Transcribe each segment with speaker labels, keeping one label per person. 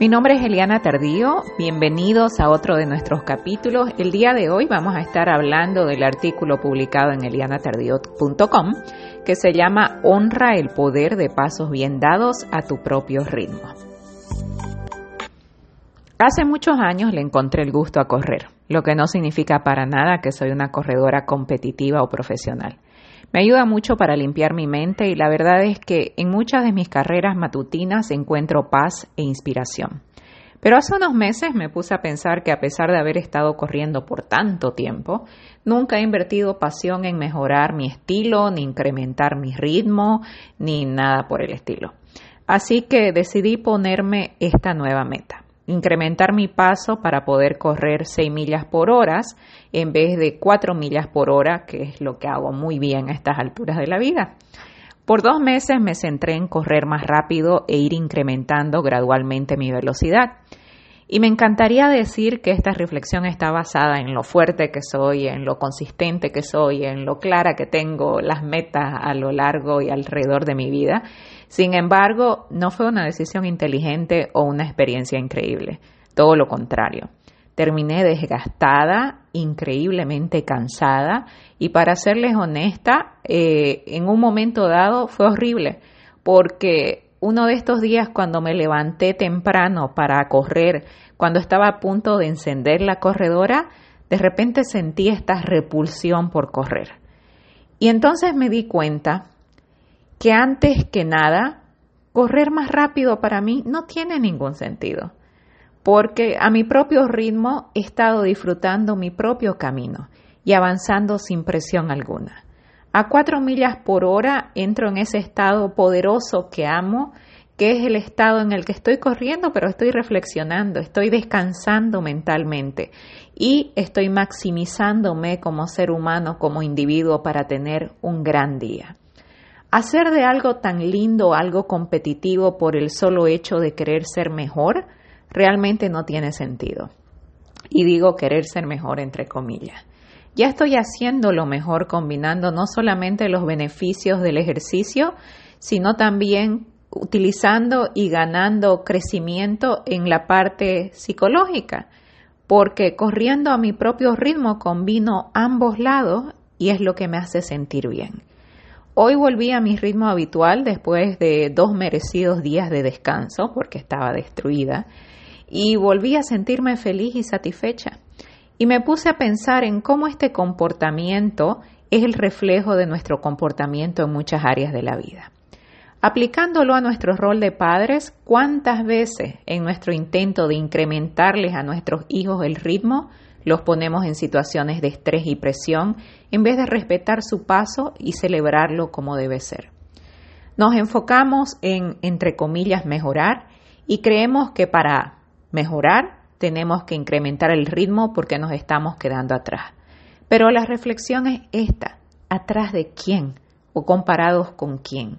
Speaker 1: Mi nombre es Eliana Tardío, bienvenidos a otro de nuestros capítulos. El día de hoy vamos a estar hablando del artículo publicado en elianatardío.com que se llama Honra el poder de pasos bien dados a tu propio ritmo. Hace muchos años le encontré el gusto a correr, lo que no significa para nada que soy una corredora competitiva o profesional. Me ayuda mucho para limpiar mi mente y la verdad es que en muchas de mis carreras matutinas encuentro paz e inspiración. Pero hace unos meses me puse a pensar que a pesar de haber estado corriendo por tanto tiempo, nunca he invertido pasión en mejorar mi estilo, ni incrementar mi ritmo, ni nada por el estilo. Así que decidí ponerme esta nueva meta incrementar mi paso para poder correr 6 millas por hora en vez de 4 millas por hora, que es lo que hago muy bien a estas alturas de la vida. Por dos meses me centré en correr más rápido e ir incrementando gradualmente mi velocidad. Y me encantaría decir que esta reflexión está basada en lo fuerte que soy, en lo consistente que soy, en lo clara que tengo las metas a lo largo y alrededor de mi vida. Sin embargo, no fue una decisión inteligente o una experiencia increíble. Todo lo contrario. Terminé desgastada, increíblemente cansada y para serles honesta, eh, en un momento dado fue horrible porque uno de estos días cuando me levanté temprano para correr, cuando estaba a punto de encender la corredora, de repente sentí esta repulsión por correr. Y entonces me di cuenta que antes que nada, correr más rápido para mí no tiene ningún sentido, porque a mi propio ritmo he estado disfrutando mi propio camino y avanzando sin presión alguna. A cuatro millas por hora entro en ese estado poderoso que amo, que es el estado en el que estoy corriendo, pero estoy reflexionando, estoy descansando mentalmente y estoy maximizándome como ser humano, como individuo para tener un gran día. Hacer de algo tan lindo algo competitivo por el solo hecho de querer ser mejor realmente no tiene sentido. Y digo querer ser mejor entre comillas. Ya estoy haciendo lo mejor combinando no solamente los beneficios del ejercicio, sino también utilizando y ganando crecimiento en la parte psicológica, porque corriendo a mi propio ritmo combino ambos lados y es lo que me hace sentir bien. Hoy volví a mi ritmo habitual después de dos merecidos días de descanso porque estaba destruida y volví a sentirme feliz y satisfecha y me puse a pensar en cómo este comportamiento es el reflejo de nuestro comportamiento en muchas áreas de la vida. Aplicándolo a nuestro rol de padres, ¿cuántas veces en nuestro intento de incrementarles a nuestros hijos el ritmo, los ponemos en situaciones de estrés y presión en vez de respetar su paso y celebrarlo como debe ser? Nos enfocamos en, entre comillas, mejorar y creemos que para mejorar tenemos que incrementar el ritmo porque nos estamos quedando atrás. Pero la reflexión es esta, ¿atrás de quién o comparados con quién?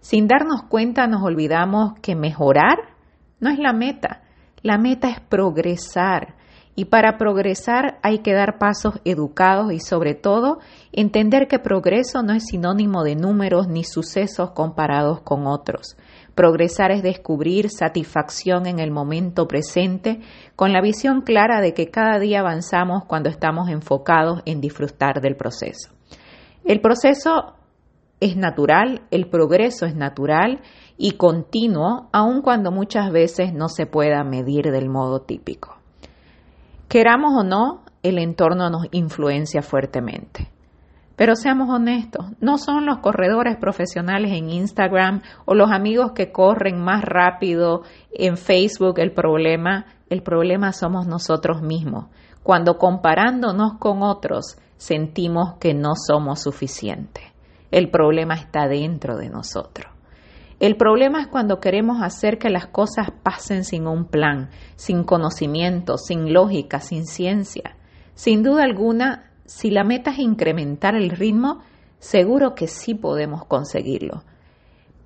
Speaker 1: Sin darnos cuenta nos olvidamos que mejorar no es la meta, la meta es progresar. Y para progresar hay que dar pasos educados y sobre todo entender que progreso no es sinónimo de números ni sucesos comparados con otros. Progresar es descubrir satisfacción en el momento presente con la visión clara de que cada día avanzamos cuando estamos enfocados en disfrutar del proceso. El proceso es natural, el progreso es natural y continuo, aun cuando muchas veces no se pueda medir del modo típico. Queramos o no, el entorno nos influencia fuertemente. Pero seamos honestos, no son los corredores profesionales en Instagram o los amigos que corren más rápido en Facebook el problema, el problema somos nosotros mismos. Cuando comparándonos con otros sentimos que no somos suficientes. El problema está dentro de nosotros. El problema es cuando queremos hacer que las cosas pasen sin un plan, sin conocimiento, sin lógica, sin ciencia. Sin duda alguna, si la meta es incrementar el ritmo, seguro que sí podemos conseguirlo.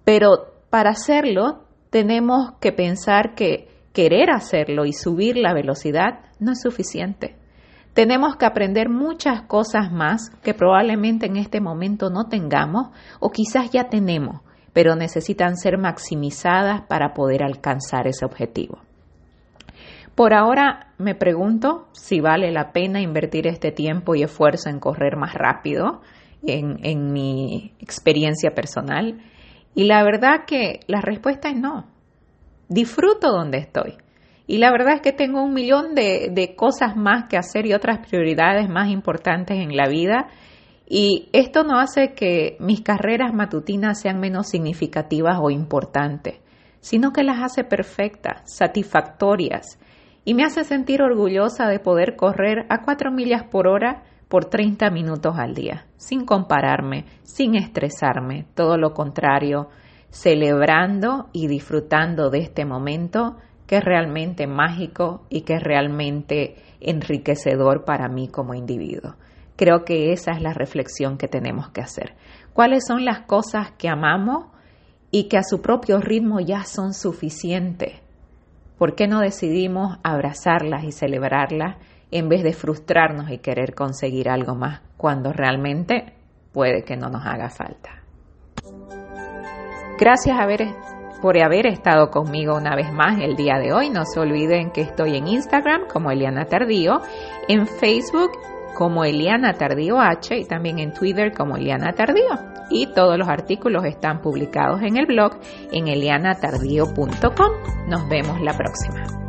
Speaker 1: Pero para hacerlo, tenemos que pensar que querer hacerlo y subir la velocidad no es suficiente. Tenemos que aprender muchas cosas más que probablemente en este momento no tengamos o quizás ya tenemos, pero necesitan ser maximizadas para poder alcanzar ese objetivo. Por ahora me pregunto si vale la pena invertir este tiempo y esfuerzo en correr más rápido en, mi experiencia personal. Y la verdad que la respuesta es no. Disfruto donde estoy. Y la verdad es que tengo un millón de, cosas más que hacer y otras prioridades más importantes en la vida. Y esto no hace que mis carreras matutinas sean menos significativas o importantes, sino que las hace perfectas, satisfactorias y me hace sentir orgullosa de poder correr a cuatro millas por hora por 30 minutos al día, sin compararme, sin estresarme, todo lo contrario, celebrando y disfrutando de este momento que es realmente mágico y que es realmente enriquecedor para mí como individuo. Creo que esa es la reflexión que tenemos que hacer. ¿Cuáles son las cosas que amamos y que a su propio ritmo ya son suficientes? ¿Por qué no decidimos abrazarlas y celebrarlas en vez de frustrarnos y querer conseguir algo más cuando realmente puede que no nos haga falta? Gracias por haber estado conmigo una vez más el día de hoy. No se olviden que estoy en Instagram como Eliana Tardío, en Facebook como Eliana Tardío H y también en Twitter como Eliana Tardío. Y todos los artículos están publicados en el blog en elianatardío.com. Nos vemos la próxima.